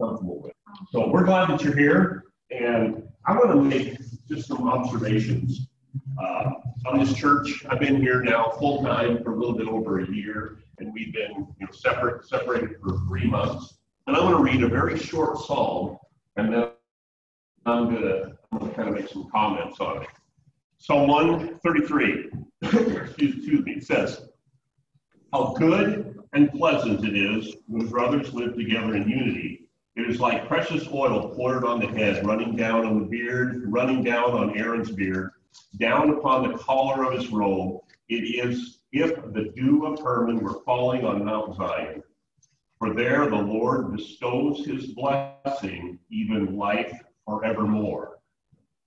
comfortable with. So we're glad that you're here, and I want to make just some observations uh, on this church. I've been here now full time for a little bit over a year, and we've been you know, separate separated for three months. And I want to read a very short psalm, and then I'm going to kind of make some comments on it. Psalm 133, excuse me, says, How good and pleasant it is when brothers live together in unity. It is like precious oil poured on the head, running down on the beard, running down on Aaron's beard, down upon the collar of his robe. It is if the dew of Hermon were falling on Mount Zion. For there the Lord bestows his blessing, even life forevermore.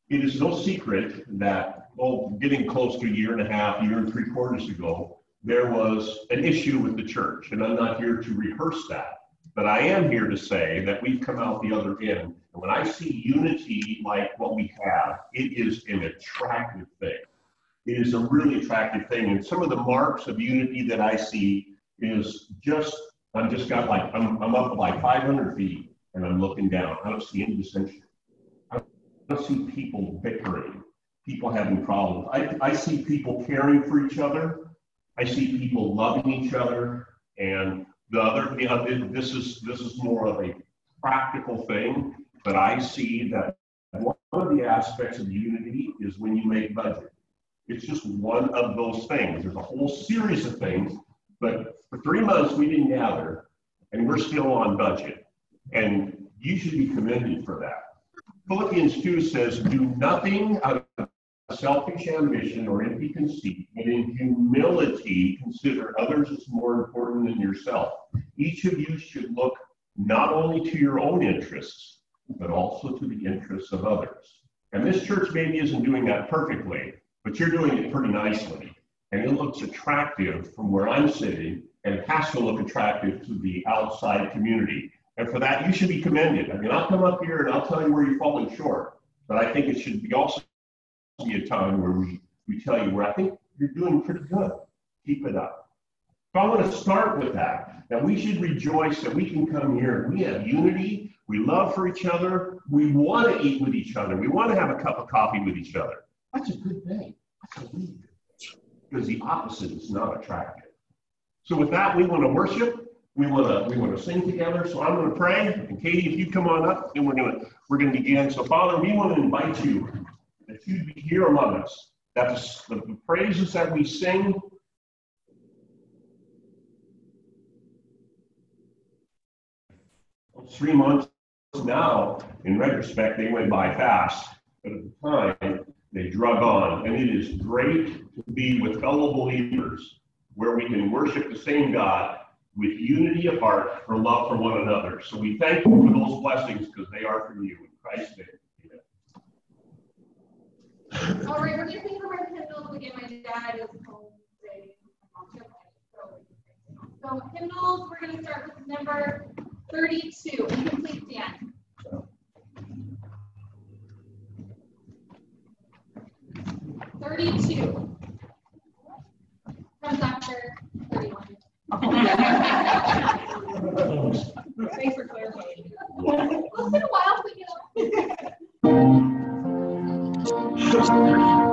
It is no secret that, well, getting close to a year and a half, year and three quarters ago, there was an issue with the church, and I'm not here to rehearse that. But I am here to say that we've come out the other end. And when I see unity like what we have, it is an attractive thing. It is a really attractive thing. And some of the marks of unity that I see is just, I'm just got like, I'm, I'm up like 500 feet and I'm looking down. I don't see any dissension. I don't see people bickering, people having problems. I, I see people caring for each other. I see people loving each other. And the other, you know, this is this is more of a practical thing, but I see that one of the aspects of unity is when you make budget. It's just one of those things. There's a whole series of things, but for three months we didn't gather, and we're still on budget. And you should be commended for that. Philippians 2 says, Do nothing out of selfish ambition or empty conceit, but in humility consider others as more important than yourself. Each of you should look not only to your own interests, but also to the interests of others. And this church maybe isn't doing that perfectly, but you're doing it pretty nicely. And it looks attractive from where I'm sitting, and it has to look attractive to the outside community. And for that, you should be commended. I mean, I'll come up here and I'll tell you where you're falling short, but I think it should be also be a time where we, we tell you where I think you're doing pretty good. Keep it up. So I want to start with that. Now we should rejoice that we can come here and we have unity. We love for each other. We want to eat with each other. We want to have a cup of coffee with each other. That's a good thing. That's a good thing. Because the opposite is not attractive. So with that, we want to worship. We want to we want to sing together. So I'm going to pray, and Katie, if you come on up, then we're going to we're going to begin. So Father, we want to invite you you'd be here among us, that the, the praises that we sing three months now, in retrospect, they went by fast, but at the time, they drug on. And it is great to be with fellow believers where we can worship the same God with unity of heart for love for one another. So we thank you for those blessings because they are from you. In Christ's name. All right, we're going to sing from our hymnals again. My dad is home today. So hymnals, we're going to start with number 32. You can please. Thirty-two. Comes after thirty-one. Thanks for clarifying. It's been a while, but you know just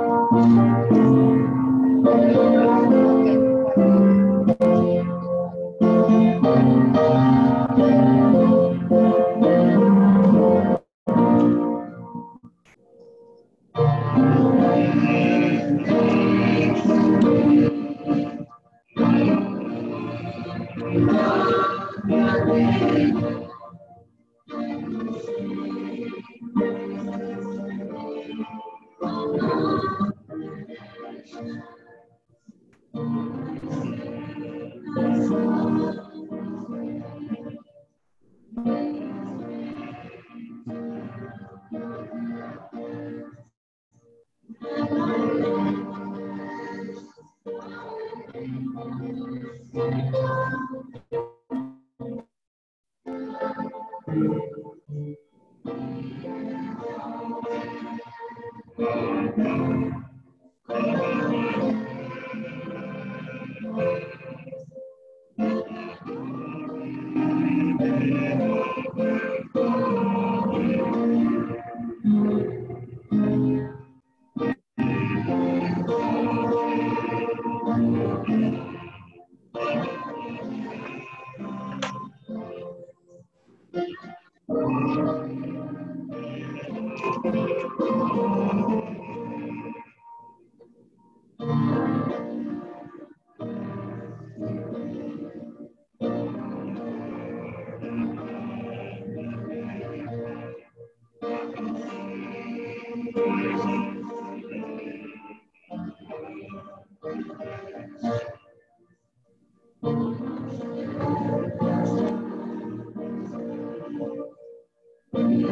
Give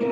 the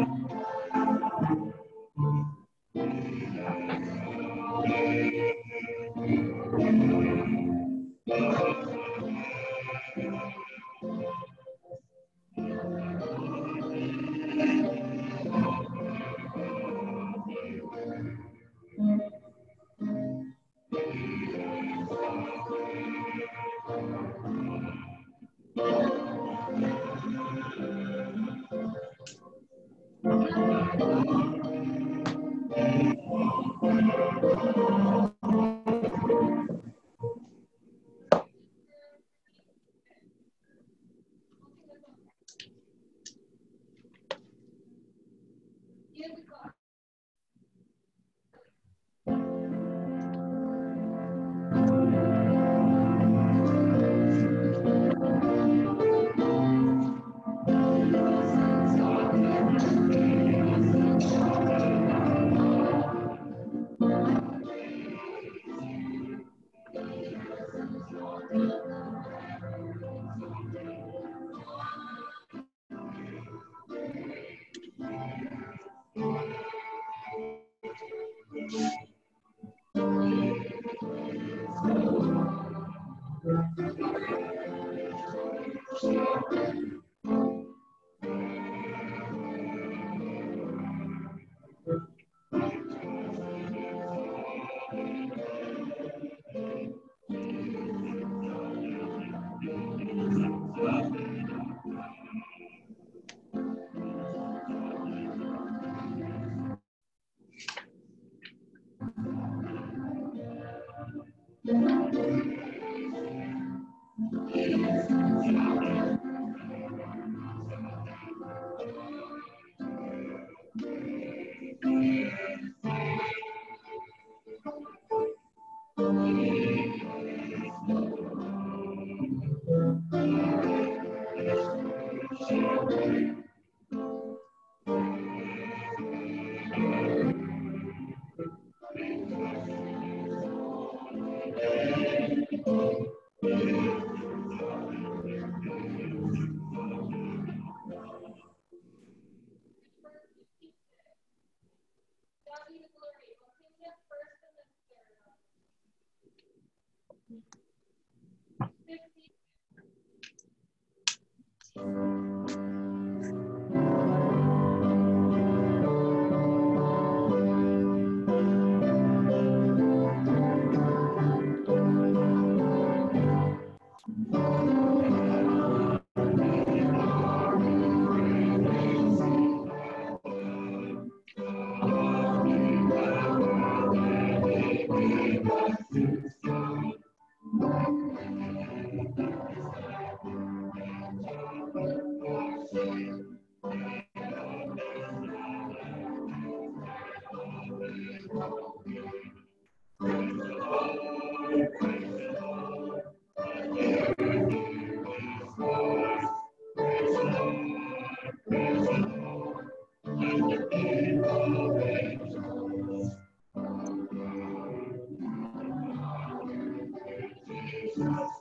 Thank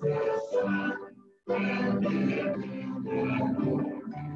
you.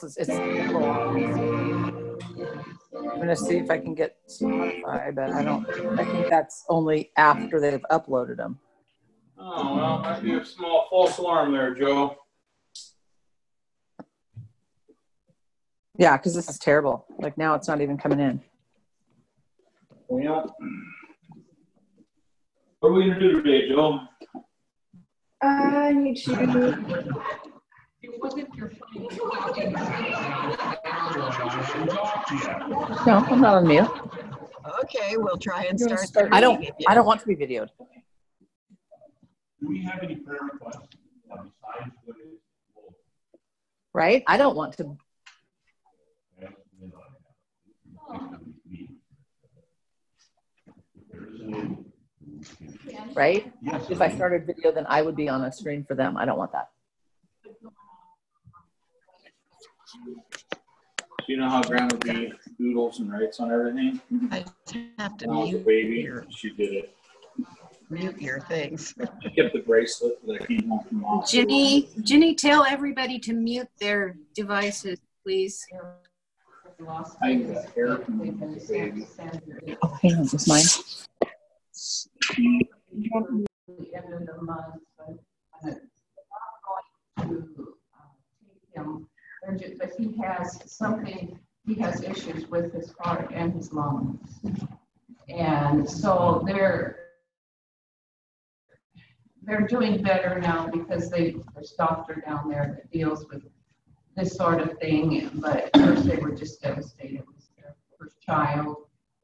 But it just is- it's. I'm gonna see if I can get Spotify, but I don't. I think that's only after they've uploaded them. Oh, well, might be a small false alarm there, Joe. Yeah, because this is terrible. Like now, it's not even coming in. Well, what are we gonna do today, Joe? I need to, It wasn't your phone. No, I'm not on mute. okay, we'll try and start. start- I don't. I don't want to be videoed. Do we have any prayer requests besides what is? Right? I don't want to. Right? If I started video, then I would be on a screen for them. I don't want that. Do you know how Grandma be doodles and writes on everything? I have to When I was a mute baby, your, she did it. mute your things. She kept the bracelet that I came home from mom. Ginny, Ginny, tell everybody to mute their devices, please. I got hair from the baby. Oh, hang on. Is mine? the end of the month, but uh, I'm not going to uh, take him, or ju- but he has something, he has issues with his heart and his lungs. And so they're, they're doing better now because they, there's a doctor down there that deals with this sort of thing, but first they were just devastated. It was their first child.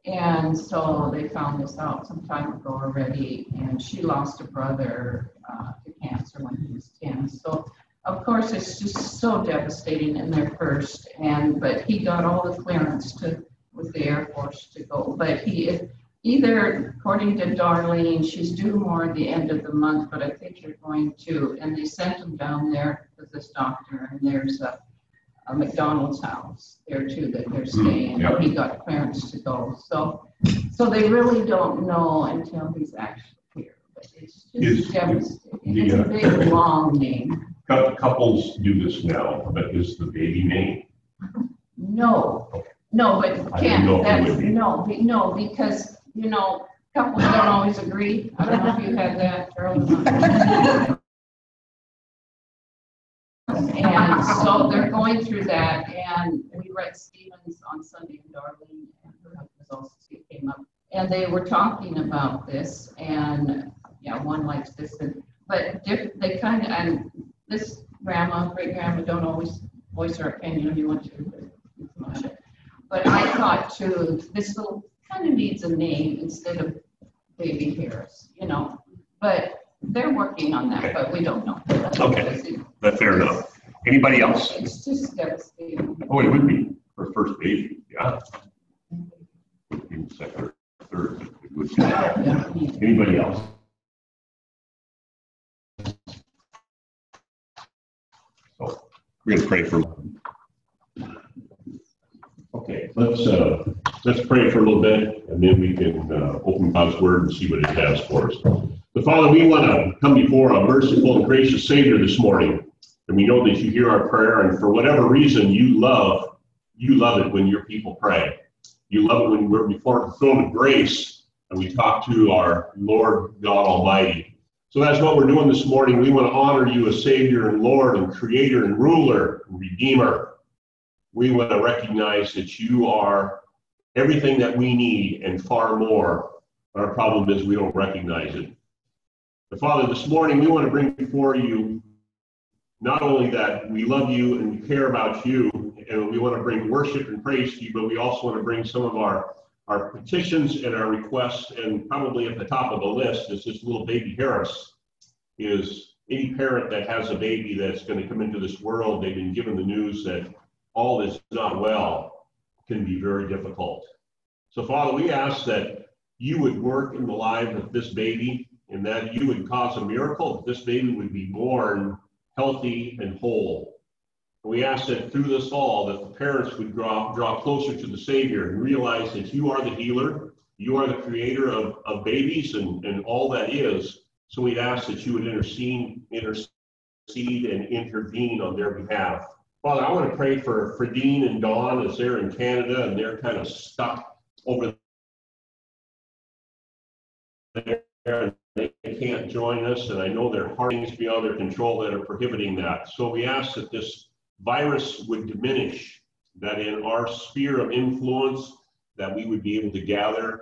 And so they found this out some time ago already, and she lost a brother uh, to cancer when he was 10. So, of course, it's just so devastating in their first, and but he got all the clearance to with the Air Force to go. But he is either, according to Darlene, she's due more at the end of the month, but I think you're going to. And they sent him down there with this doctor, and there's a a McDonald's house there too that they're staying. yeah. He got clearance to go. So, so they really don't know until he's actually here. But it's just devastating. the, It's a big, long name. Cou- Couples do this now, but is the baby name? No, no, but I didn't know Ken, it that's, would be. no, be- no, because, you know, couples don't always agree. I don't know if you had that. And so they're going through that, and we read Stevens on Sunday, and Darlene, and her husband also came up. And they were talking about this, and, yeah, one likes this, and, but diff, they kind of, and this grandma, great grandma don't always voice her opinion if you want to, but it's not it. But I thought too, this little kind of needs a name instead of Baby Harris, you know? But they're working on that, but we don't know. Okay. That's fair enough. Anybody else? It's just devastating. Oh, it would be for first baby, yeah. Second, or third, it would be. Yeah. Anybody else? We're gonna pray for. Okay, let's, uh, let's pray for a little bit and then we can, uh, open God's word and see what it has for us. But Father, we want to come before a merciful and gracious Savior this morning. And we know that you hear our prayer and for whatever reason you love, you love it when your people pray. You love it when we're before the throne of grace and we talk to our Lord God Almighty. So that's what we're doing this morning. We want to honor you as Savior and Lord and Creator and Ruler and Redeemer. We want to recognize that you are everything that we need and far more. Our problem is we don't recognize it. But Father, this morning we want to bring before you not only that we love you and we care about you, and we want to bring worship and praise to you, but we also want to bring some of our our petitions and our requests, and probably at the top of the list is this little baby Harris. Is any parent that has a baby that's going to come into this world, they've been given the news that all is not well, can be very difficult. So, Father, we ask that you would work in the life of this baby, and that you would cause a miracle, that this baby would be born healthy and whole. We ask that through this all, that the parents would draw, draw closer to the Savior and realize that you are the healer, you are the creator of, of babies and, and all that is. So we'd ask that you would intercede, intercede and intervene on their behalf. Father, I want to pray for, for Dean and Dawn as they're in Canada and they're kind of stuck over there and they can't join us. And I know there are things beyond their control that are prohibiting that. So we ask that this virus would diminish, that in our sphere of influence, that we would be able to gather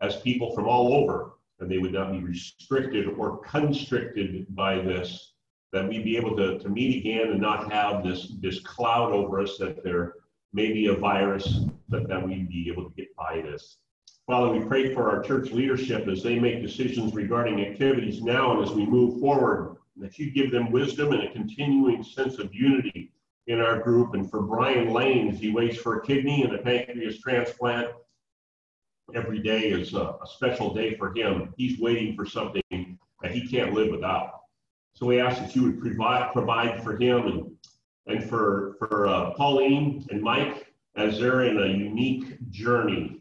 as people from all over, and they would not be restricted or constricted by this, that we'd be able to, to meet again and not have this, this cloud over us that there may be a virus, but that we'd be able to get by this. Father, we pray for our church leadership as they make decisions regarding activities now and as we move forward, that you give them wisdom and a continuing sense of unity in our group. And for Brian Lane, as he waits for a kidney and a pancreas transplant, every day is a, a special day for him. He's waiting for something that he can't live without. So we ask that you would provide provide for him and and for for uh, Pauline and Mike as they're in a unique journey,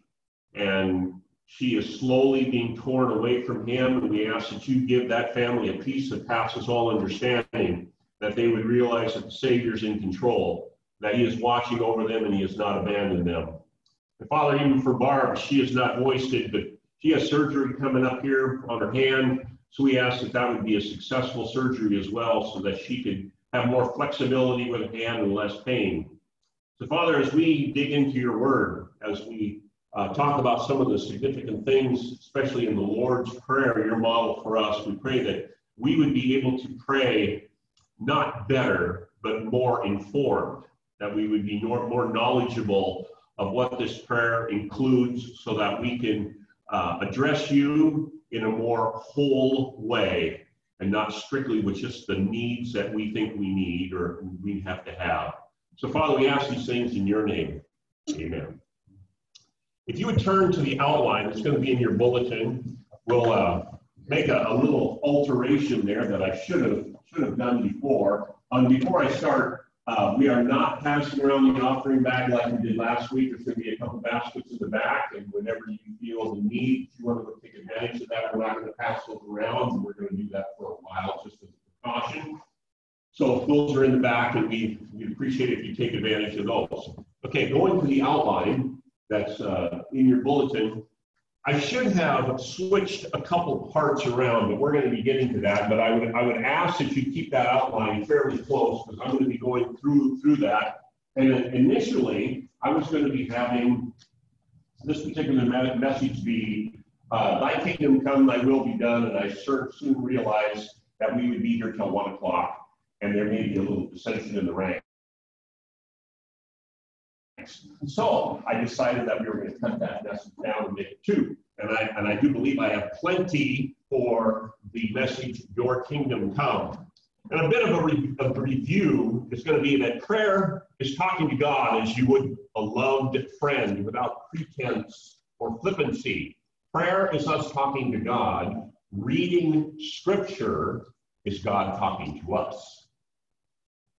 and she is slowly being torn away from him. And we ask that you give that family a peace that passes all understanding, that they would realize that the Savior's in control, that He is watching over them, and He has not abandoned them. And Father, even for Barb, she has not it, but she has surgery coming up here on her hand. So we ask that that would be a successful surgery as well, so that she could have more flexibility with her hand and less pain. So, Father, as we dig into your word, as we uh, talk about some of the significant things, especially in the Lord's Prayer, your model for us, we pray that we would be able to pray not better, but more informed, that we would be more, knowledgeable of what this prayer includes so that we can uh, address you in a more whole way and not strictly with just the needs that we think we need or we have to have. So, Father, we ask these things in your name. Amen. If you would turn to the outline, it's going to be in your bulletin. We'll uh, make a, a, little alteration there that I should have should have done before. Um, before I start, uh, we are not passing around the offering bag like we did last week. There's going to be a couple baskets in the back, and whenever you feel the need, if you want to take advantage of that, we're not going to pass those around, we're going to do that for a while just as a precaution. So if those are in the back, and we we appreciate if you take advantage of those. Okay, going to the outline that's uh, in your bulletin. I should have switched a couple parts around, but we're going to be getting to that. But I would I would ask that you keep that outline fairly close because I'm going to be going through through that. And initially, I was going to be having this particular message be, uh, "Thy kingdom come, Thy will be done." And I soon realized that we would be here till one o'clock, and there may be a little dissension in the ranks. So I decided that we were going to cut that message down and make it two. And I, and I do believe I have plenty for the message, Your Kingdom Come. And a bit of a, re, of a review is going to be that prayer is talking to God as you would a loved friend without pretense or flippancy. Prayer is us talking to God. Reading scripture is God talking to us.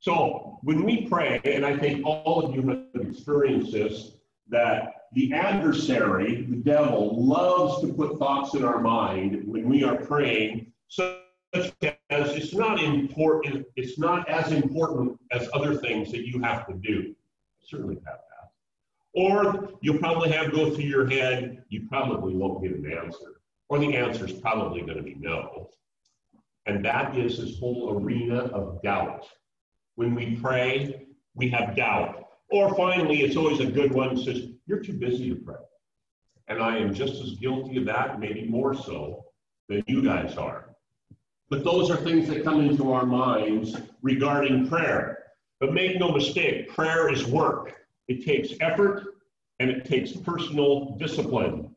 So when we pray, and I think all of you have experienced this, that the adversary, the devil, loves to put thoughts in our mind when we are praying, such as it's not important, it's not as important as other things that you have to do. Certainly have that. Or you'll probably have go through your head, you probably won't get an answer. Or the answer is probably going to be no. And that is this whole arena of doubt. When we pray, we have doubt. Or finally, it's always a good one says, You're too busy to pray. And I am just as guilty of that, maybe more so than you guys are. But those are things that come into our minds regarding prayer. But make no mistake, prayer is work. It takes effort and it takes personal discipline.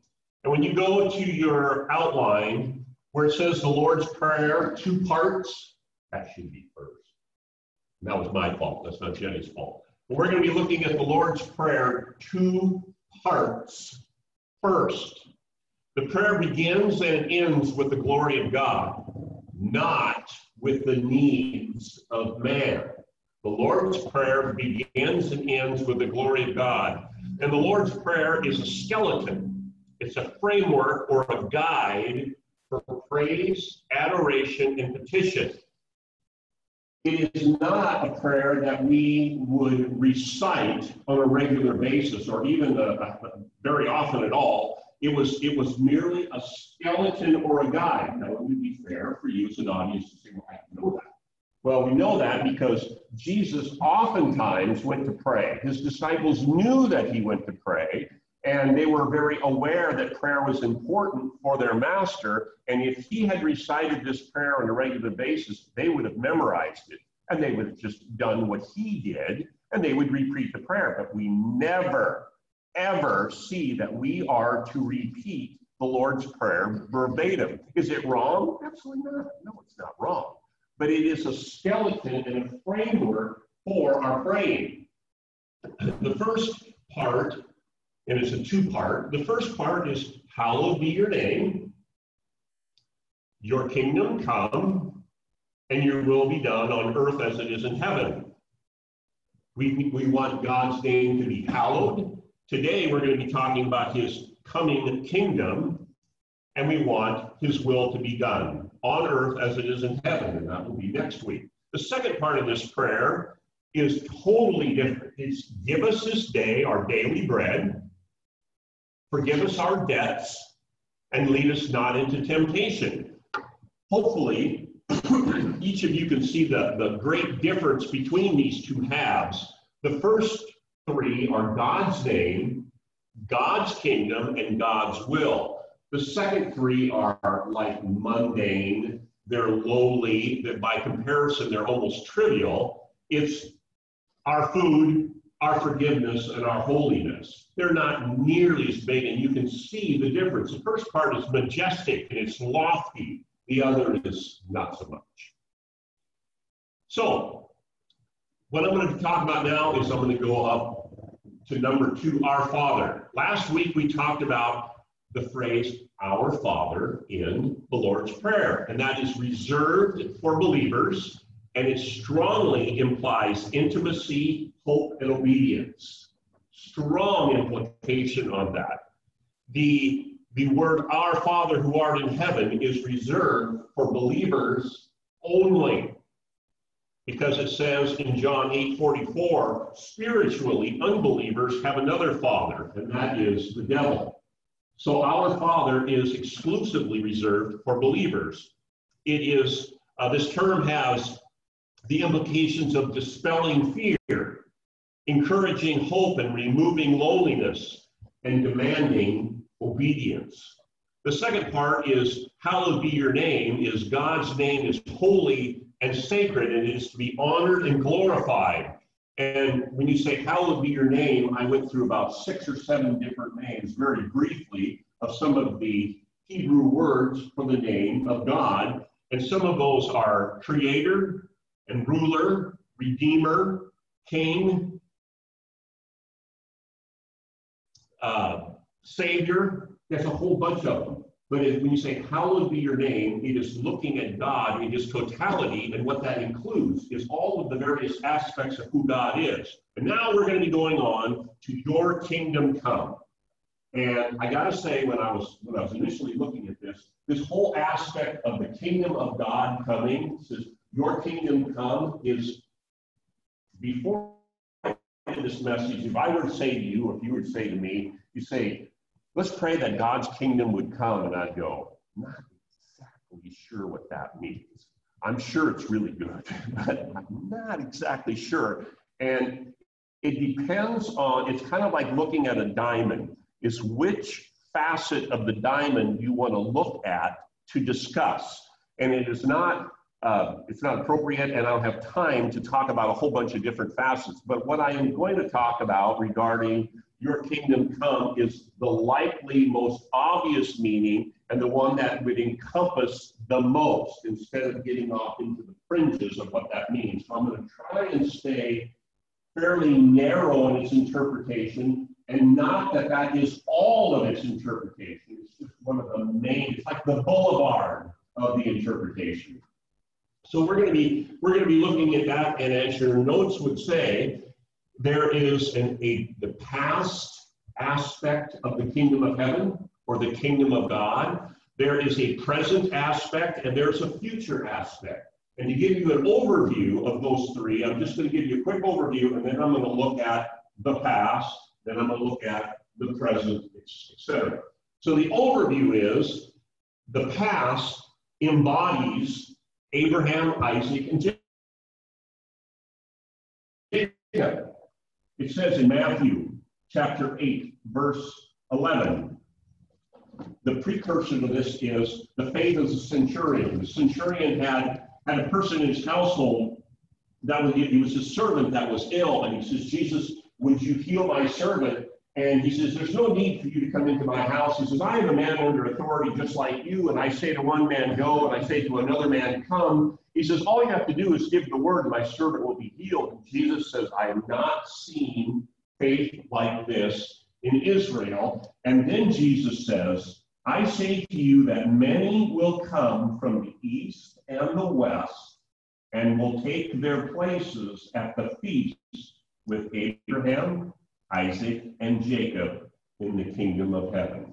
And when you go to your outline where it says the Lord's Prayer, two parts, that should be first. That was my fault. That's not Jenny's fault. But we're going to be looking at the Lord's Prayer, two parts. First, the prayer begins and ends with the glory of God, not with the needs of man. The Lord's Prayer begins and ends with the glory of God. And the Lord's Prayer is a skeleton, it's a framework or a guide for praise, adoration, and petition. It is not a prayer that we would recite on a regular basis or even a, a- very often at all. It was, it was merely a skeleton or a guide. Now, it would be fair for you as an audience to say, well, I know that. Well, we know that because Jesus oftentimes went to pray. His disciples knew that he went to pray, and they were very aware that prayer was important for their master. And if he had recited this prayer on a regular basis, they would have memorized it and they would have just done what he did and they would repeat the prayer. But we never, ever see that we are to repeat the Lord's Prayer verbatim. Is it wrong? Absolutely not. No, it's not wrong. But it is a skeleton and a framework for our praying. The first part and it's a two part. The first part is Hallowed be your name, your kingdom come, and your will be done on earth as it is in heaven. We, we want God's name to be hallowed. Today, we're going to be talking about his coming kingdom, and we want his will to be done on earth as it is in heaven, and that will be next week. The second part of this prayer is totally different. It's give us this day our daily bread, forgive us our debts, and lead us not into temptation. Hopefully, each of you can see the, the great difference between these two halves. The first three are God's name, God's kingdom, and God's will. The second three are like mundane, they're lowly, that by comparison, they're almost trivial. It's our food, our forgiveness, and our holiness. They're not nearly as big, and you can see the difference. The first part is majestic and it's lofty, the other is not so much. So, what I'm going to talk about now is I'm going to go up to number two, Our Father. Last week we talked about the phrase Our Father in the Lord's Prayer, and that is reserved for believers, and it strongly implies intimacy, hope, and obedience. Strong implication on that. The, the word Our Father who art in heaven is reserved for believers only because it says in John 8 44, spiritually, unbelievers have another father, and that is the devil. So our father is exclusively reserved for believers. It is, uh, this term has the implications of dispelling fear, encouraging hope, and removing loneliness, and demanding obedience. The second part is, Hallowed be your name, is God's name is holy and sacred, and it is to be honored and glorified. And when you say, Hallowed be your name, I went through about six or seven different names very briefly of some of the Hebrew words for the name of God. And some of those are creator and ruler, redeemer, king, uh, savior. There's a whole bunch of them. But it, when you say, Hallowed be your name, it is looking at God in his totality, and what that includes is all of the various aspects of who God is. And now we're going to be going on to your kingdom come. And I got to say, when I was when I was initially looking at this, this whole aspect of the kingdom of God coming says, "Your kingdom come" is before this message. If I were to say to you, if you were to say to me, you say, let's pray that God's kingdom would come. And I'd go, not exactly sure what that means. I'm sure it's really good, but I'm not exactly sure. And it depends on, it's kind of like looking at a diamond, is which facet of the diamond you want to look at to discuss. And it is not uh, it's not appropriate and I don't have time to talk about a whole bunch of different facets. But what I am going to talk about regarding your kingdom come is the likely most obvious meaning and the one that would encompass the most instead of getting off into the fringes of what that means. So I'm going to try and stay fairly narrow in its interpretation and not that that is all of its interpretation. It's just one of the main, it's like the boulevard of the interpretation. So we're going to be we're going to be looking at that, and as your notes would say, there is an, a the past aspect of the kingdom of heaven or the kingdom of God. there is a present aspect and there's a future aspect. And to give you an overview of those three, I'm just going to give you a quick overview and then I'm going to look at the past, then I'm going to look at the present, etc. So the overview is the past embodies Abraham, Isaac, and Jacob. It says in Matthew chapter 8, verse 11, the precursor to this is the faith of the centurion. The centurion had, had a person in his household that was, he was his servant that was ill, and he says, Jesus, would you heal my servant? And he says, There's no need for you to come into my house. He says, I am a man under authority just like you. And I say to one man, Go, and I say to another man, Come. He says, All you have to do is give the word, and my servant will be healed. And Jesus says, I have not seen faith like this in Israel. And then Jesus says, I say to you that many will come from the east and the west and will take their places at the feast with Abraham, Isaac, and Jacob in the kingdom of heaven.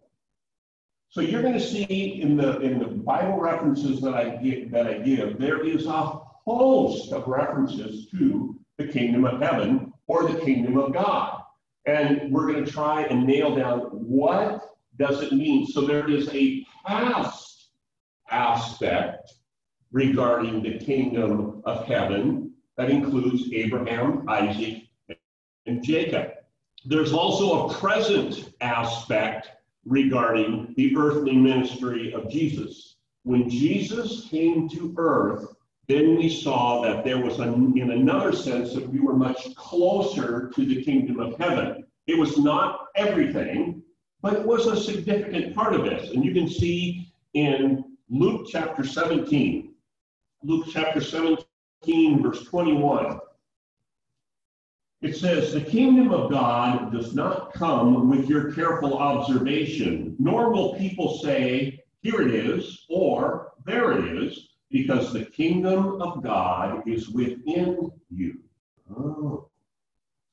So you're going to see in the in the Bible references that I give that I give, there is a host of references to the kingdom of heaven or the kingdom of God. And we're going to try and nail down what does it mean. So there is a past aspect regarding the kingdom of heaven that includes Abraham, Isaac, and Jacob. There's also a present aspect regarding the earthly ministry of Jesus. When Jesus came to earth, then we saw that there was, an, in another sense, that we were much closer to the kingdom of heaven. It was not everything, but it was a significant part of this. And you can see in Luke chapter 17, Luke chapter 17, verse 21. It says, The kingdom of God does not come with your careful observation, nor will people say, Here it is, or There it is, because the kingdom of God is within you. Oh,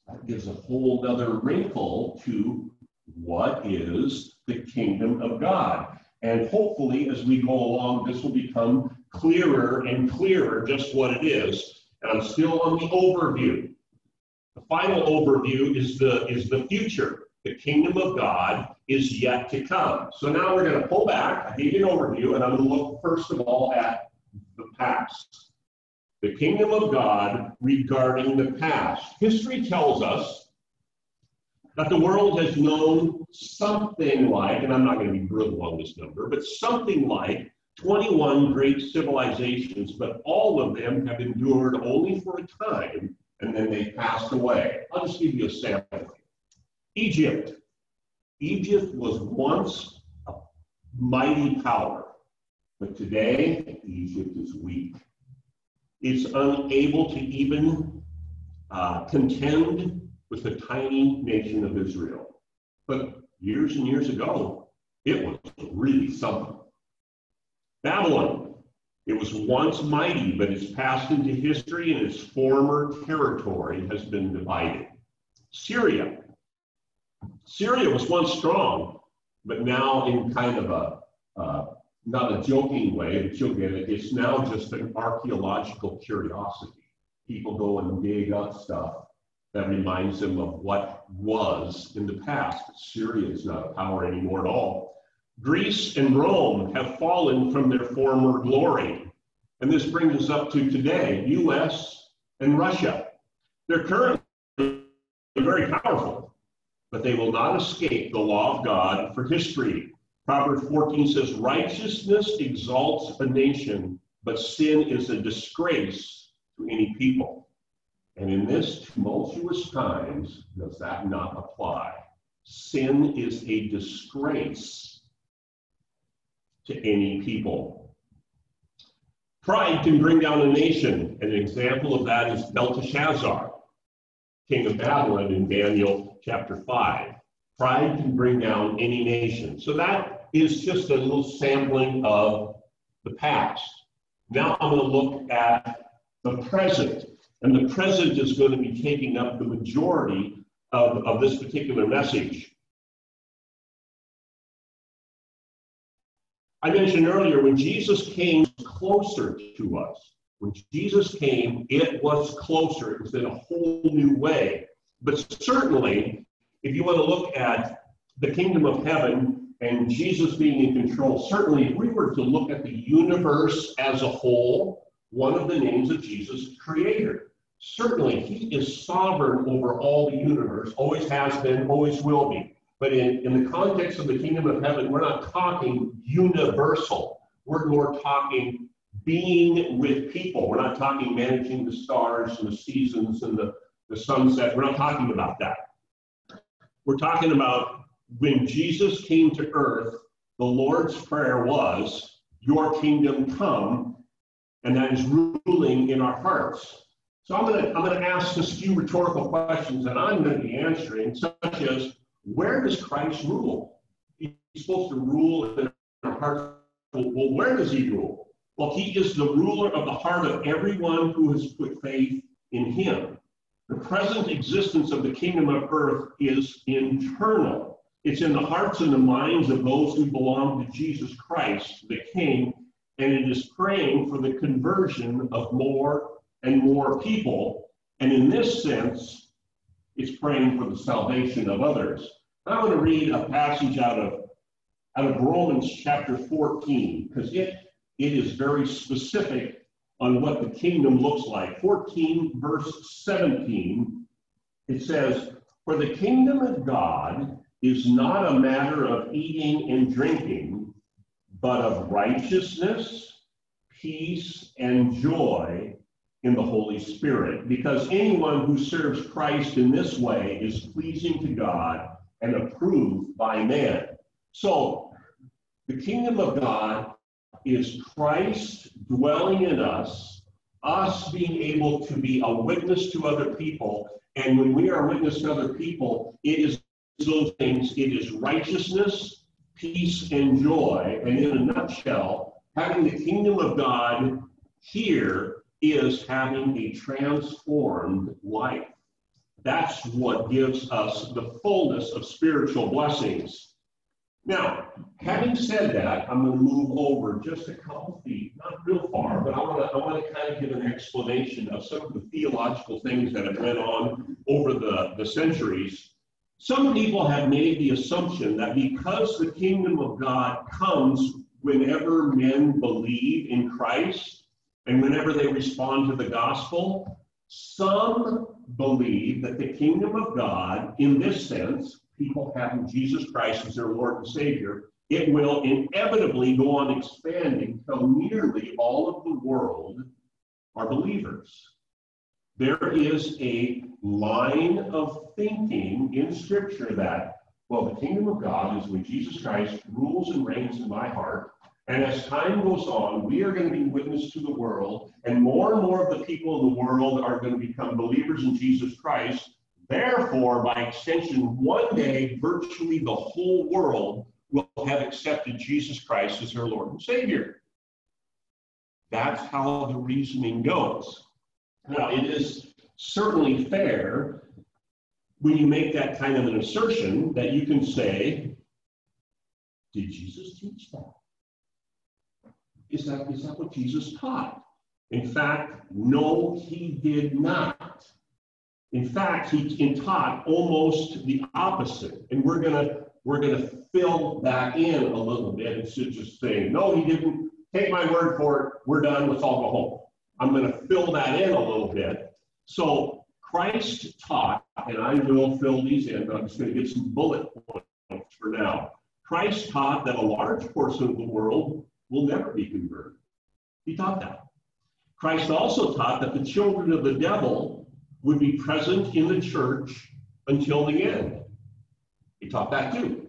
that gives a whole other wrinkle to what is the kingdom of God. And hopefully, as we go along, this will become clearer and clearer just what it is. And I'm still on the overview. The final overview is the is the future. The kingdom of God is yet to come. So now we're going to pull back. I gave you an overview, and I'm going to look first of all at the past. The kingdom of God regarding the past. History tells us that the world has known something like, and I'm not going to be brutal on this number, but something like 21 great civilizations, but all of them have endured only for a time and then they passed away. I'll just give you a sample. Egypt. Egypt was once a mighty power, but today Egypt is weak. It's unable to even uh, contend with the tiny nation of Israel. But years and years ago, it was really something. Babylon, it was once mighty, but it's passed into history and its former territory has been divided. Syria. Syria was once strong, but now in kind of a, uh, not a joking way, but you'll get it, it's now just an archaeological curiosity. People go and dig up stuff that reminds them of what was in the past. Syria is not a power anymore at all. Greece and Rome have fallen from their former glory. And this brings us up to today, US and Russia. They're currently very powerful, but they will not escape the law of God for history. Proverbs 14 says, Righteousness exalts a nation, but sin is a disgrace to any people. And in this tumultuous times, does that not apply? Sin is a disgrace to any people. Pride can bring down a nation. An example of that is Belteshazzar, king of Babylon in Daniel chapter 5. Pride can bring down any nation. So that is just a little sampling of the past. Now I'm going to look at the present. And the present is going to be taking up the majority of, of this particular message. I mentioned earlier when Jesus came closer to us, when Jesus came, it was closer. It was in a whole new way. But certainly, if you want to look at the kingdom of heaven and Jesus being in control, certainly if we were to look at the universe as a whole, one of the names of Jesus, creator. Certainly, he is sovereign over all the universe, always has been, always will be. But in, in the context of the kingdom of heaven, we're not talking universal. We're more talking being with people. We're not talking managing the stars and the seasons and the, the sunset. We're not talking about that. We're talking about when Jesus came to earth, the Lord's prayer was, Your kingdom come, and that is ruling in our hearts. So I'm going to I'm going to ask a few rhetorical questions, and I'm going to be answering, such as, where does Christ rule? He's supposed to rule in our hearts. Well, where does he rule? Well, he is the ruler of the heart of everyone who has put faith in him. The present existence of the kingdom of earth is internal. It's in the hearts and the minds of those who belong to Jesus Christ, the King, and it is praying for the conversion of more and more people. And in this sense, it's praying for the salvation of others. I'm going to read a passage out of out of Romans chapter 14 because it it is very specific on what the kingdom looks like. 14 verse 17 it says, "For the kingdom of God is not a matter of eating and drinking, but of righteousness, peace, and joy in the Holy Spirit. Because anyone who serves Christ in this way is pleasing to God and approved by man. So, the kingdom of God is Christ dwelling in us, us being able to be a witness to other people. And when we are a witness to other people, it is those things it is righteousness, peace, and joy. And in a nutshell, having the kingdom of God here is having a transformed life. That's what gives us the fullness of spiritual blessings. Now, having said that, I'm going to move over just a couple feet, not real far, but I want to I want to kind of give an explanation of some of the theological things that have went on over the, the centuries. Some people have made the assumption that because the kingdom of God comes whenever men believe in Christ and whenever they respond to the gospel, some believe that the kingdom of God, in this sense, people having Jesus Christ as their Lord and Savior, it will inevitably go on expanding till nearly all of the world are believers. There is a line of thinking in Scripture that, well, the kingdom of God is when Jesus Christ rules and reigns in my heart. And as time goes on, we are going to be witness to the world, and more and more of the people in the world are going to become believers in Jesus Christ. Therefore, by extension, one day, virtually the whole world will have accepted Jesus Christ as their Lord and Savior. That's how the reasoning goes. Now, it is certainly fair when you make that kind of an assertion that you can say, Did Jesus teach that? Is that, is that what Jesus taught? In fact, no, he did not. In fact, he taught almost the opposite. And we're gonna we're gonna fill that in a little bit instead of just saying, no, he didn't. Take my word for it. We're done. Let's all go home. I'm going to fill that in a little bit. So Christ taught, and I will fill these in, but I'm just going to give some bullet points for now. Christ taught that a large portion of the world will never be converted. He taught that. Christ also taught that the children of the devil would be present in the church until the end. He taught that too.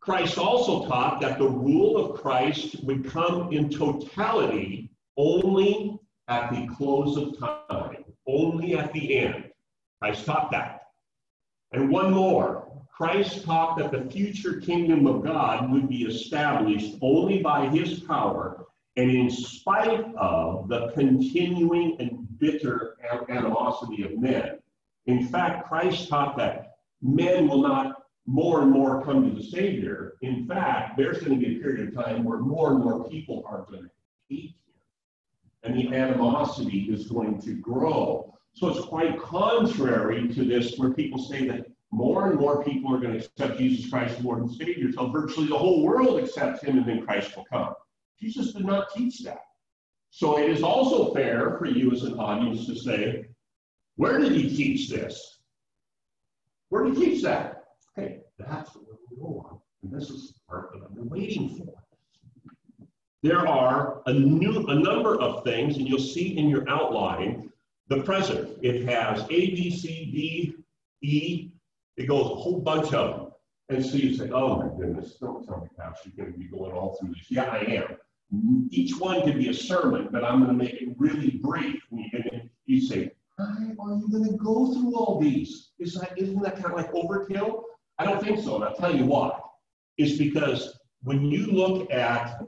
Christ also taught that the rule of Christ would come in totality only at the close of time, only at the end. Christ taught that. And one more Christ taught that the future kingdom of God would be established only by his power and in spite of the continuing and bitter animosity of men. In fact, Christ taught that men will not more and more come to the Savior, in fact, there's going to be a period of time where more and more people are going to hate him. And the animosity is going to grow. So it's quite contrary to this, where people say that more and more people are going to accept Jesus Christ as Lord and Savior until virtually the whole world accepts him and then Christ will come. Jesus did not teach that. So it is also fair for you as an audience to say, where did he teach this? Where did he teach that? Okay, that's what we're going on. And this is the part that I've been waiting for. There are a new a number of things, and you'll see in your outline the present. It has A, B, C, D, E. It goes a whole bunch of them. And so you say, oh my goodness, don't tell me, Pastor, you're going to be going all through this. Yeah, I am. Each one could be a sermon, but I'm going to make it really brief. And you, you say, why are you going to go through all these? Isn't that kind of like overkill? I don't think so, and I'll tell you why. It's because when you look at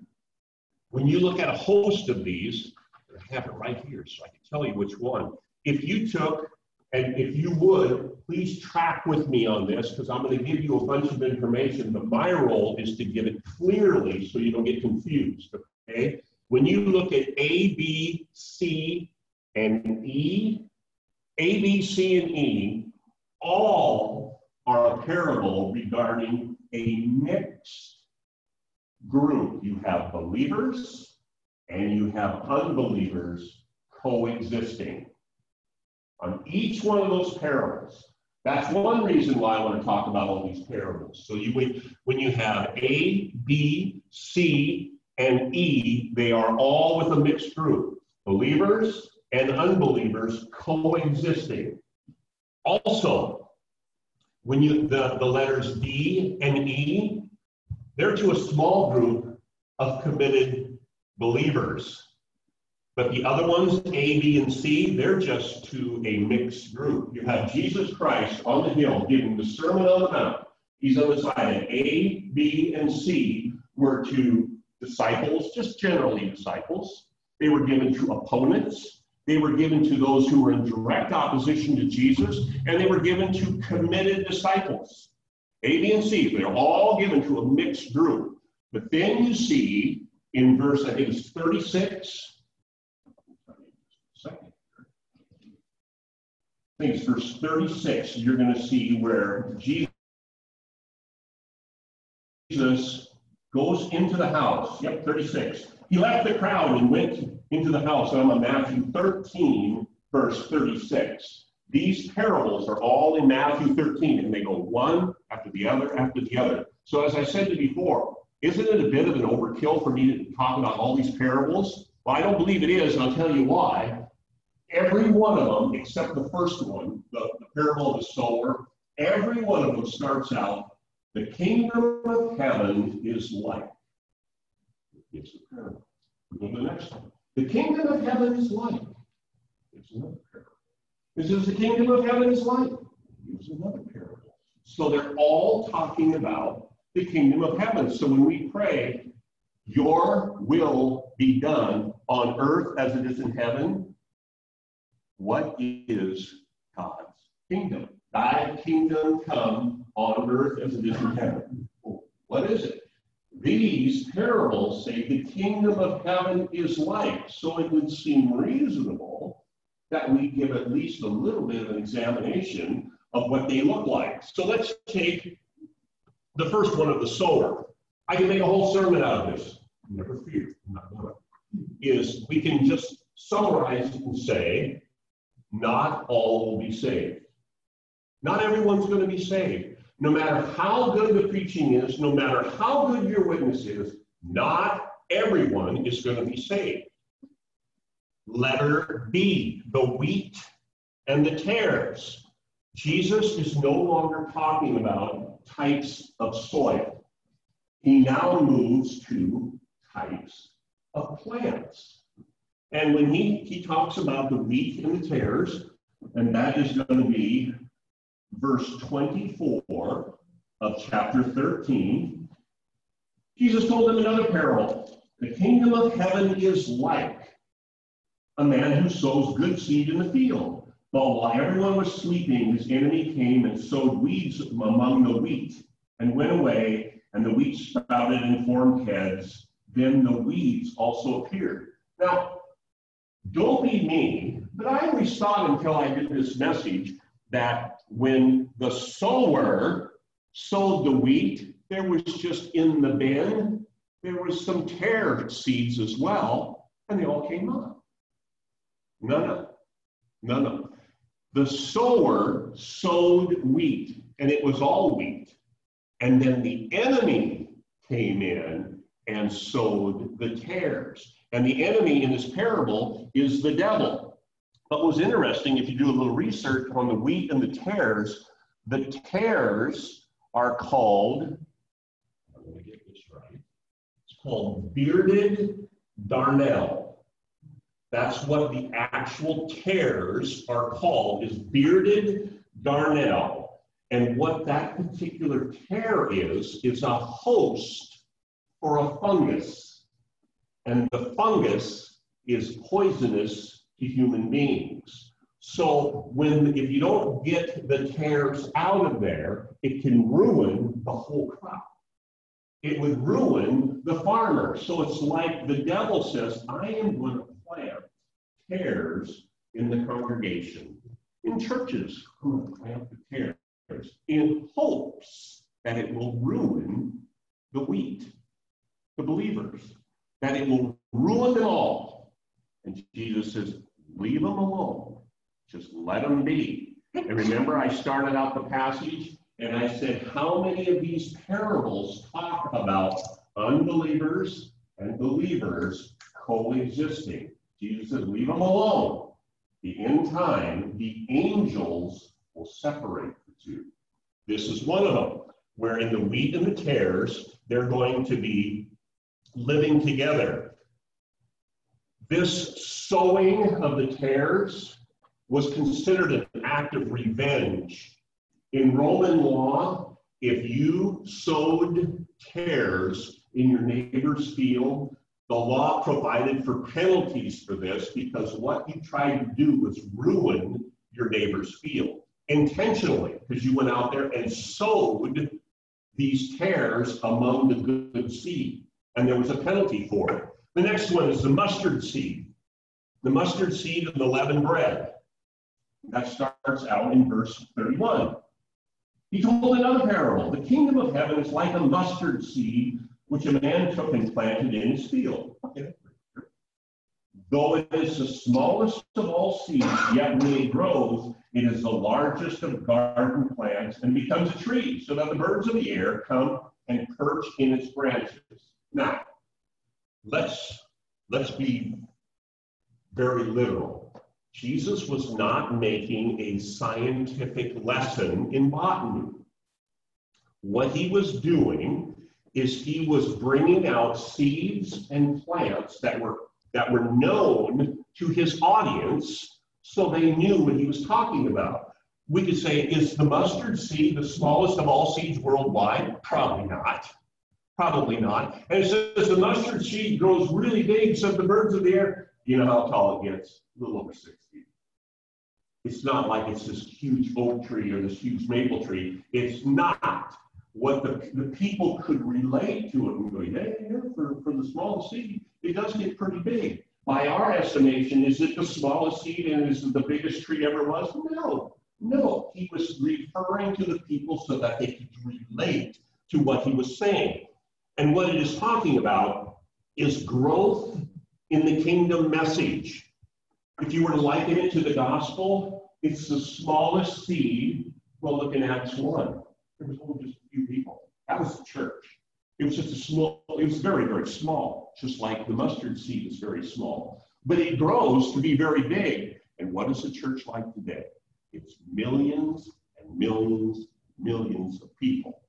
when you look at a host of these, I have it right here, so I can tell you which one. If you took, and if you would, please track with me on this, because I'm going to give you a bunch of information, but my role is to give it clearly so you don't get confused. Okay? When you look at A, B, C, and E, A, B, C, and E, all are a parable regarding a mixed group. You have believers and you have unbelievers coexisting. On each one of those parables, that's one reason why I want to talk about all these parables. So you when you have A, B, C, and E, they are all with a mixed group. Believers and unbelievers coexisting. Also, when you the, the letters D and E, they're to a small group of committed believers. But the other ones, A, B, and C, they're just to a mixed group. You have Jesus Christ on the hill giving the Sermon on the Mount. He's on the side, and A, B, and C were to disciples, just generally disciples. They were given to opponents. They were given to those who were in direct opposition to Jesus, and they were given to committed disciples. A, B, and C, they're all given to a mixed group. But then you see in verse, I think it's 36. I think it's verse 36, you're going to see where Jesus goes into the house. Yep, 36. He left the crowd and went into the house. I'm on Matthew 13, verse 36. These parables are all in Matthew 13, and they go one after the other after the other. So, as I said to before, isn't it a bit of an overkill for me to talk about all these parables? Well, I don't believe it is, and I'll tell you why. Every one of them, except the first one, the, the parable of the sower, every one of them starts out the kingdom of heaven is like. It's a parable. Go to the next one. The kingdom of heaven is like. It's another parable. This is the kingdom of heaven is like. Here's another parable. So they're all talking about the kingdom of heaven. So when we pray, your will be done on earth as it is in heaven, what is God's kingdom? Thy kingdom come on earth as it is in heaven. What is it? These parables say the kingdom of heaven is like. So it would seem reasonable that we give at least a little bit of an examination of what they look like. So let's take the first one of the sower. I can make a whole sermon out of this. Never fear, not to. Is we can just summarize and say, not all will be saved. Not everyone's going to be saved. No matter how good the preaching is, no matter how good your witness is, not everyone is going to be saved. Letter B, the wheat and the tares. Jesus is no longer talking about types of soil. He now moves to types of plants. And when he, he talks about the wheat and the tares, and that is going to be verse 24 of chapter 13, Jesus told them another parable. The kingdom of heaven is like a man who sows good seed in the field. But while everyone was sleeping, his enemy came and sowed weeds among the wheat and went away, and the wheat sprouted and formed heads. Then the weeds also appeared. Now, don't be me, but I always thought until I did this message that when the sower sowed the wheat, there was just in the bin, there was some tare seeds as well, and they all came up. No, no, no, no. The sower sowed wheat, and it was all wheat. And then the enemy came in and sowed the tares. And the enemy in this parable is the devil. But what's interesting, if you do a little research on the wheat and the tares, the tares are called, I'm going to get this right, it's called bearded darnel. That's what the actual tares are called, is bearded darnel. And what that particular tare is, is a host for a fungus. And the fungus is poisonous to human beings. So when if you don't get the tares out of there, it can ruin the whole crop. It would ruin the farmer. So it's like the devil says, I am going to plant tares in the congregation, in churches. I'm going to plant the tares in hopes that it will ruin the wheat, the believers, that it will ruin them all. And Jesus says, leave them alone. Just let them be. And remember, I started out the passage and I said, how many of these parables talk about unbelievers and believers coexisting? Jesus says, leave them alone. The end time, the angels will separate the two. This is one of them, where in the wheat and the tares, they're going to be living together. This sowing of the tares was considered an act of revenge. In Roman law, if you sowed tares in your neighbor's field, the law provided for penalties for this because what you tried to do was ruin your neighbor's field intentionally because you went out there and sowed these tares among the good seed, and there was a penalty for it. The next one is the mustard seed. The mustard seed and the leavened bread. That starts out in verse 31. He told another parable. The kingdom of heaven is like a mustard seed which a man took and planted in his field. Okay. Though it is the smallest of all seeds, yet when it grows, it is the largest of garden plants and becomes a tree, so that the birds of the air come and perch in its branches. Now, let's let's be very literal. Jesus was not making a scientific lesson in botany. What he was doing is he was bringing out seeds and plants that were that were known to his audience so they knew what he was talking about. We could say, is the mustard seed the smallest of all seeds worldwide? Probably not. Probably not. And it says the mustard seed grows really big, so the birds of the air, you know how tall it gets? A little over six feet. It's not like it's this huge oak tree or this huge maple tree. It's not what the, the people could relate to it and go, yeah, yeah, for, for the small seed, it does get pretty big. By our estimation, is it the smallest seed and is it the biggest tree ever was? No, no. He was referring to the people so that they could relate to what he was saying. And what it is talking about is growth in the kingdom message. If you were to liken it to the gospel, it's the smallest seed. Well, look in Acts 1. There was only just a few people. That was the church. It was just a small, it was very, very small, just like the mustard seed is very small. But it grows to be very big. And what is the church like today? It's millions and millions, and millions of people.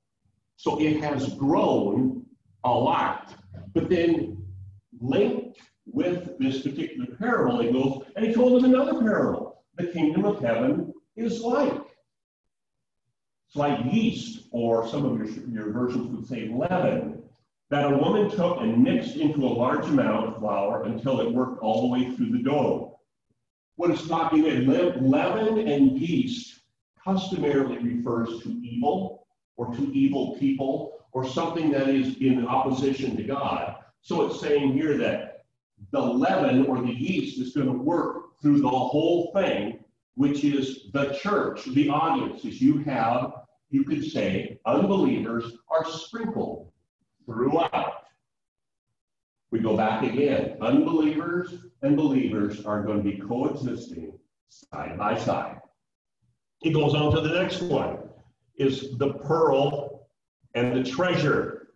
So it has grown a lot. But then linked with this particular parable, he goes, and he told them another parable. The kingdom of heaven is like. It's like yeast, or some of your, your versions would say leaven, that a woman took and mixed into a large amount of flour until it worked all the way through the dough. What is talking about, leaven and yeast customarily refers to evil or to evil people or something that is in opposition to God. So it's saying here that the leaven or the yeast is going to work through the whole thing, which is the church, the audiences. You have, you could say, unbelievers are sprinkled throughout. We go back again. Unbelievers and believers are going to be coexisting side by side. He goes on to the next one is the pearl and the treasure.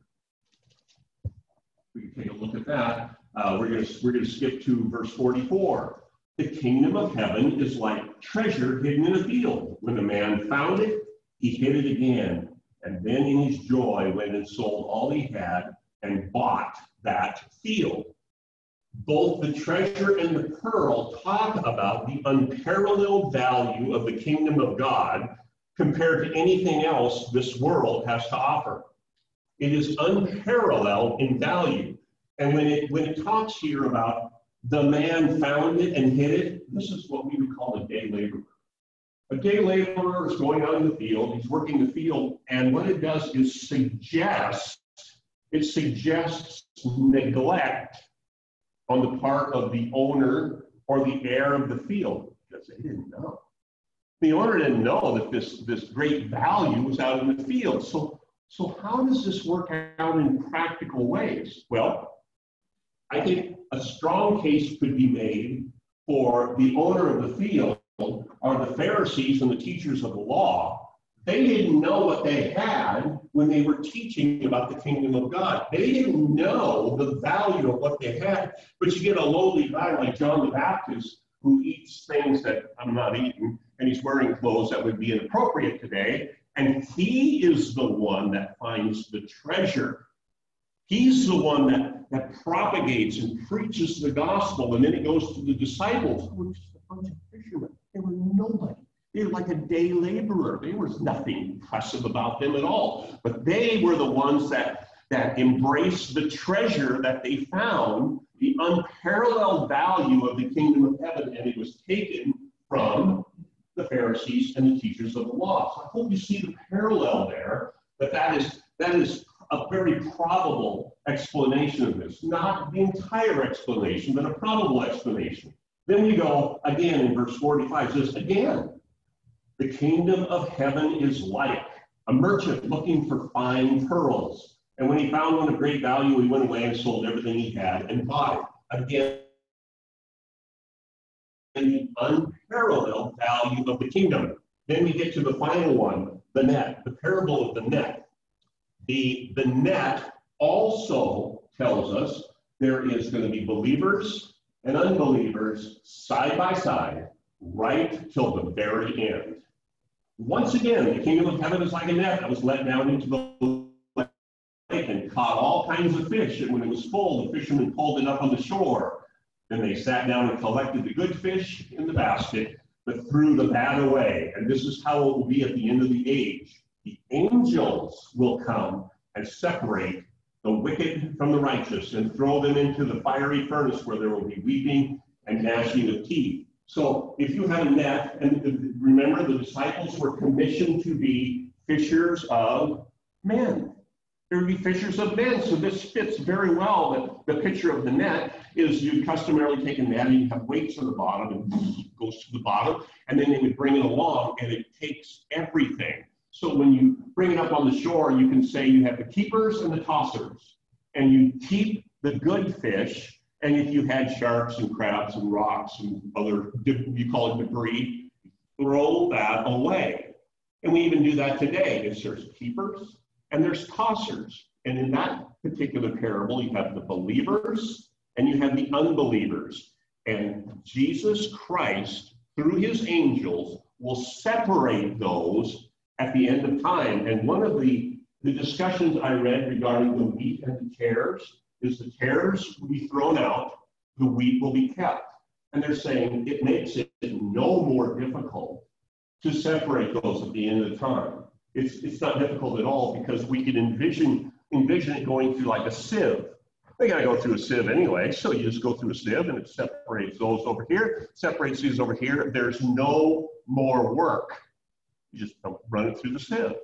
We can take a look at that. Uh, we're going we're going to skip to verse 44. The kingdom of heaven is like treasure hidden in a field. When a man found it, he hid it again, and then in his joy went and sold all he had and bought that field. Both the treasure and the pearl talk about the unparalleled value of the kingdom of God compared to anything else this world has to offer. It is unparalleled in value. And when it, when it talks here about the man found it and hid it, this is what we would call a day laborer. A day laborer is going out in the field, he's working the field, and what it does is suggest, it suggests neglect on the part of the owner or the heir of the field because they didn't know. The owner didn't know that this, this great value was out in the field. So, so how does this work out in practical ways? Well, I think a strong case could be made for the owner of the field or the Pharisees and the teachers of the law. They didn't know what they had when they were teaching about the kingdom of God. They didn't know the value of what they had. But you get a lowly guy like John the Baptist who eats things that I'm not eating, and he's wearing clothes that would be inappropriate today. And he is the one that finds the treasure. He's the one that, that propagates and preaches the gospel. And then it goes to the disciples, who were just a bunch of fishermen. They were nobody. They were like a day laborer. There was nothing impressive about them at all. But they were the ones that, that embraced the treasure that they found, the unparalleled value of the kingdom of heaven, and it was taken from the Pharisees and the teachers of the law. So I hope you see the parallel there, that that is, that is a very probable explanation of this. Not the entire explanation, but a probable explanation. Then we go again in verse 45, says, again, the kingdom of heaven is like a merchant looking for fine pearls. And when he found one of great value, he went away and sold everything he had and bought it. Again, the unparalleled value of the kingdom. Then we get to the final one, the net, the parable of the net. The, the net also tells us there is going to be believers and unbelievers side by side right till the very end. Once again, the kingdom of heaven is like a net that was let down into the lake and caught all kinds of fish. And when it was full, the fishermen pulled it up on the shore. Then they sat down and collected the good fish in the basket, but threw the bad away. And this is how it will be at the end of the age. The angels will come and separate the wicked from the righteous and throw them into the fiery furnace where there will be weeping and gnashing of teeth. So if you have a net, and remember the disciples were commissioned to be fishers of men. There would be fishers of men. So this fits very well. The, the picture of the net is you customarily take a net and you have weights on the bottom and goes to the bottom, and then they would bring it along and it takes everything. So when you bring it up on the shore, you can say you have the keepers and the tossers, and you keep the good fish and if you had sharks and crabs and rocks and other, you call it debris, throw that away. And we even do that today. There's keepers and there's tossers. And in that particular parable, you have the believers and you have the unbelievers. And Jesus Christ, through his angels, will separate those at the end of time. And one of the, the discussions I read regarding the wheat and the tares is the tares will be thrown out, the wheat will be kept. And they're saying it makes it no more difficult to separate those at the end of time. It's, it's not difficult at all because we can envision, envision it going through like a sieve. they gotta go through a sieve anyway, so you just go through a sieve and it separates those over here, separates these over here. There's no more work. You just run it through the sieve.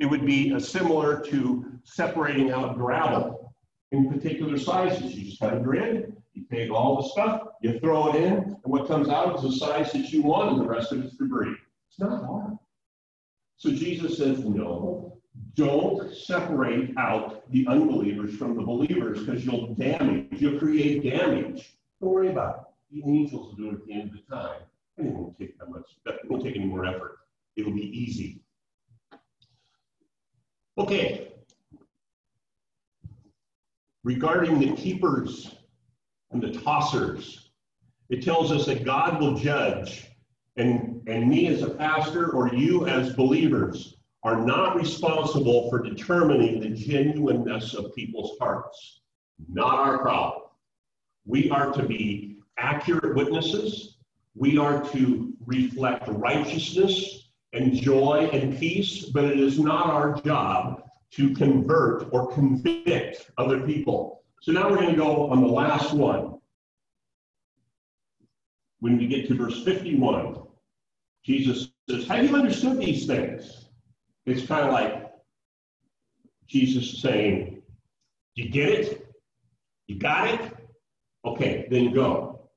It would be similar to separating out gravel in particular sizes. You just have a grid, you take all the stuff, you throw it in, and what comes out is the size that you want, and the rest of it's debris. It's not hard. So Jesus says, no, don't separate out the unbelievers from the believers because you'll damage, you'll create damage. Don't worry about it. The angels will do it at the end of the time. And it won't take that much, it won't take any more effort. It'll be easy. Okay. Regarding the keepers and the tossers, it tells us that God will judge, and, and me as a pastor or you as believers are not responsible for determining the genuineness of people's hearts. Not our problem. We are to be accurate witnesses. We are to reflect righteousness and joy and peace, but it is not our job to convert or convict other people. So now we're going to go on the last one. When we get to verse 51, Jesus says, Have you understood these things? It's kind of like Jesus saying, You get it? You got it? Okay, then go.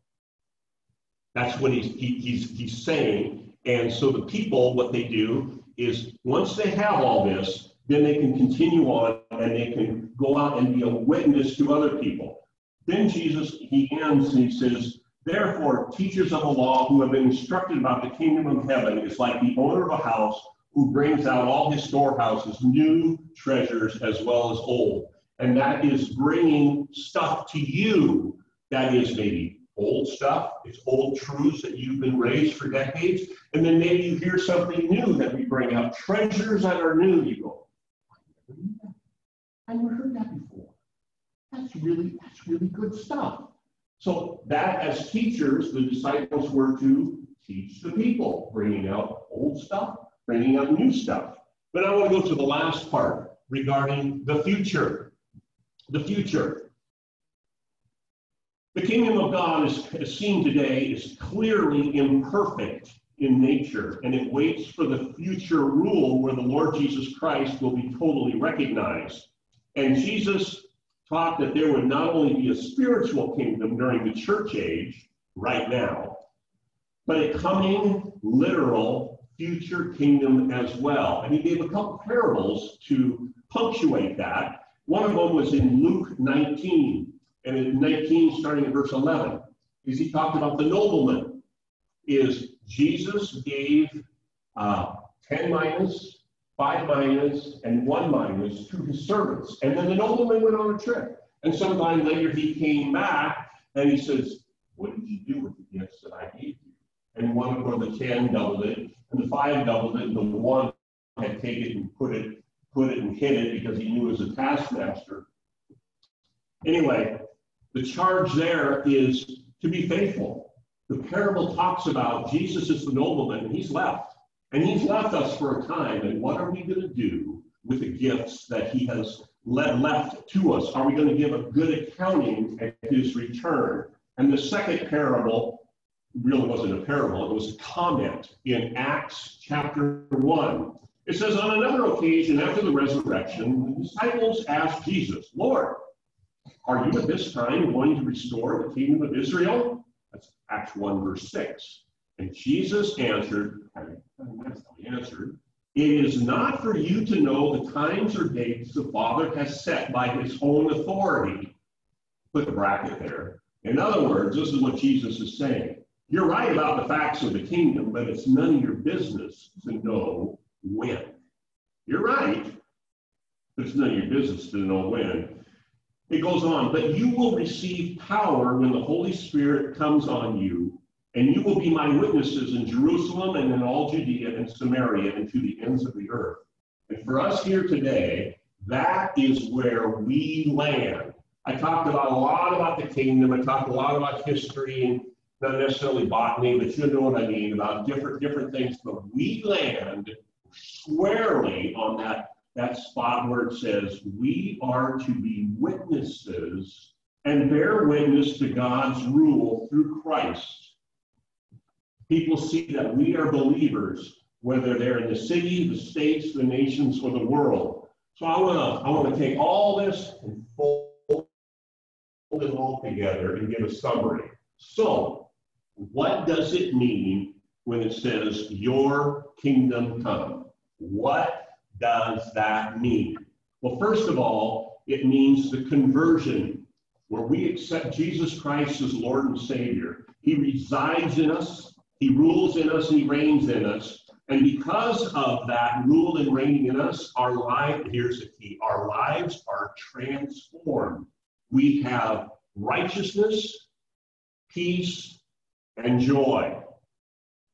That's what he's, he, he's, he's saying. And so the people, what they do is once they have all this, then they can continue on and they can go out and be a witness to other people. Then Jesus, he ends and he says, Therefore, teachers of the law who have been instructed about the kingdom of heaven is like the owner of a house who brings out all his storehouses, new treasures as well as old. And that is bringing stuff to you that is maybe old stuff, it's old truths that you've been raised for decades. And then maybe you hear something new that we bring out, treasures that are new. You go, I never heard that before. That's really, that's really good stuff. So that as teachers, the disciples were to teach the people, bringing out old stuff, bringing out new stuff. But I want to go to the last part regarding the future. The future. The kingdom of God is, as seen today is clearly imperfect in nature, and it waits for the future rule where the Lord Jesus Christ will be totally recognized. And Jesus taught that there would not only be a spiritual kingdom during the church age, right now, but a coming literal future kingdom as well. And he gave a couple parables to punctuate that. One of them was in Luke 19, and in 19, starting at verse 11, is he talked about the nobleman. Is Jesus gave uh, 10 minas five minas and one minas to his servants. And then the nobleman went on a trip. And sometime later he came back and he says, What did you do with the gifts that I gave you? And one for the ten doubled it, and the five doubled it, and the one had taken and put it, put it and hid it because he knew it was a taskmaster. Anyway, the charge there is to be faithful. The parable talks about Jesus is the nobleman, and he's left. And he's left us for a time. And what are we going to do with the gifts that he has let, left to us? Are we going to give a good accounting at his return? And the second parable really wasn't a parable, it was a comment in Acts chapter 1. It says, On another occasion after the resurrection, the disciples asked Jesus, Lord, are you at this time going to restore the kingdom of Israel? That's Acts 1, verse 6. And Jesus answered, It is not for you to know the times or dates the Father has set by his own authority. Put the bracket there. In other words, this is what Jesus is saying. You're right about the facts of the kingdom, but it's none of your business to know when. You're right, but it's none of your business to know when. It goes on, but you will receive power when the Holy Spirit comes on you and you will be my witnesses in Jerusalem and in all Judea and Samaria and to the ends of the earth. And for us here today, that is where we land. I talked about a lot about the kingdom. I talked a lot about history and not necessarily botany, but you know what I mean about different different things. But we land squarely on that that spot where it says we are to be witnesses and bear witness to God's rule through Christ. People see that we are believers, whether they're in the city, the states, the nations, or the world. So I want to I want to take all this and fold it all together and give a summary. So, what does it mean when it says your kingdom come? What does that mean? Well, first of all, it means the conversion where we accept Jesus Christ as Lord and Savior. He resides in us, He rules in us, and He reigns in us. And because of that rule and reigning in us, our life, here's the key, our lives are transformed. We have righteousness, peace, and joy.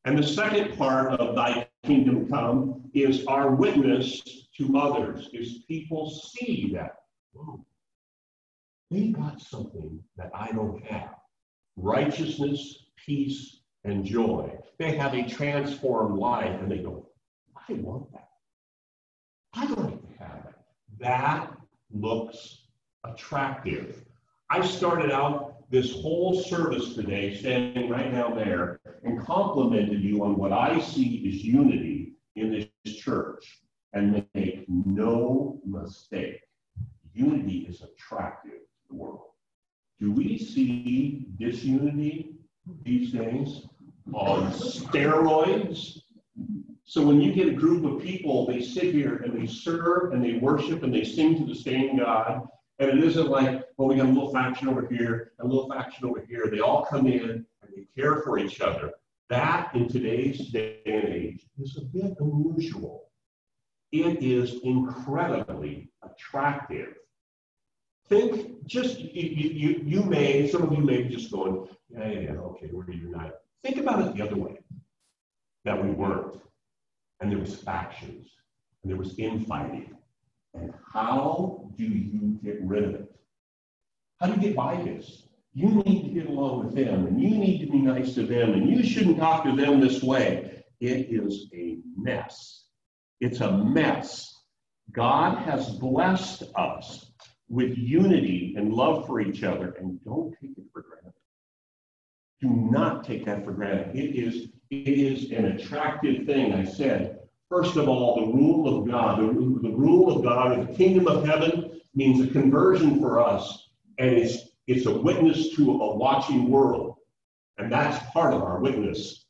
And the second part of thy kingdom come is our witness to others, is people see that, whoa, they got something that I don't have. Righteousness, peace, and joy. They have a transformed life and they go, I want that. I'd like to have it. That looks attractive. I started out this whole service today standing right down there and complimented you on what I see is unity in this church. And make no mistake, unity is attractive to the world. Do we see disunity these days on steroids? So when you get a group of people, they sit here and they serve and they worship and they sing to the same God. And it isn't like, well, we got a little faction over here, a little faction over here. They all come in and they care for each other. That in today's day and age is a bit unusual. It is incredibly attractive. Think just, you, you, you may, some of you may be just going, yeah, yeah, yeah, okay, we're united. Think about it the other way that we weren't. And there was factions and there was infighting. And how do you get rid of it? How do you get by this? You need to get along with them and you need to be nice to them and you shouldn't talk to them this way. It is a mess. It's a mess. God has blessed us with unity and love for each other, and don't take it for granted. Do not take that for granted. It is, it is an attractive thing. I said, first of all, the rule of God, the, the rule of God, or the kingdom of heaven, means a conversion for us, and it's it's a witness to a watching world, and that's part of our witness.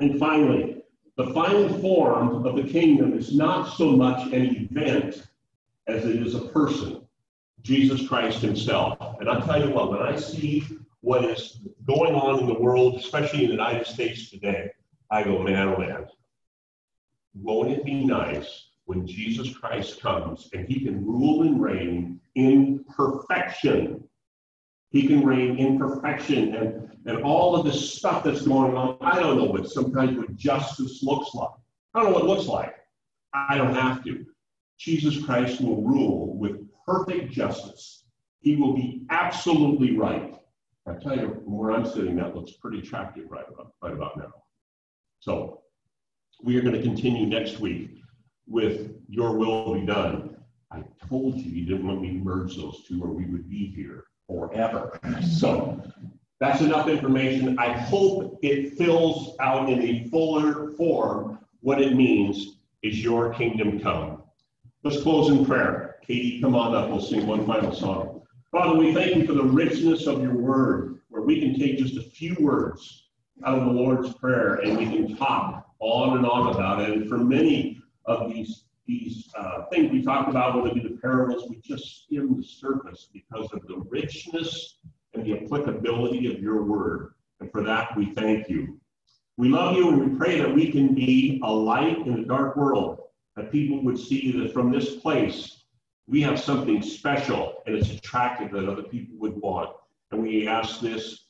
And finally, the final form of the kingdom is not so much an event as it is a person, Jesus Christ himself. And I'll tell you what, when I see what is going on in the world, especially in the United States today, I go, man, oh man, won't it be nice when Jesus Christ comes and he can rule and reign in perfection? He can reign in perfection and, and all of this stuff that's going on. I don't know what sometimes what justice looks like. I don't know what it looks like. I don't have to. Jesus Christ will rule with perfect justice. He will be absolutely right. I tell you, from where I'm sitting, that looks pretty attractive right about, right about now. So we are going to continue next week with Your Will Be Done. I told you you didn't want me to merge those two or we would be here forever. So that's enough information. I hope it fills out in a fuller form what it means is your kingdom come. Let's close in prayer. Katie, come on up. We'll sing one final song. Father, we thank you for the richness of your word, where we can take just a few words out of the Lord's Prayer and we can talk on and on about it. And for many of these these uh, things we talked about, whether it be the parables, we just skim the surface because of the richness and the applicability of your word. And for that, we thank you. We love you and we pray that we can be a light in a dark world, that people would see that from this place, we have something special and it's attractive that other people would want. And we ask this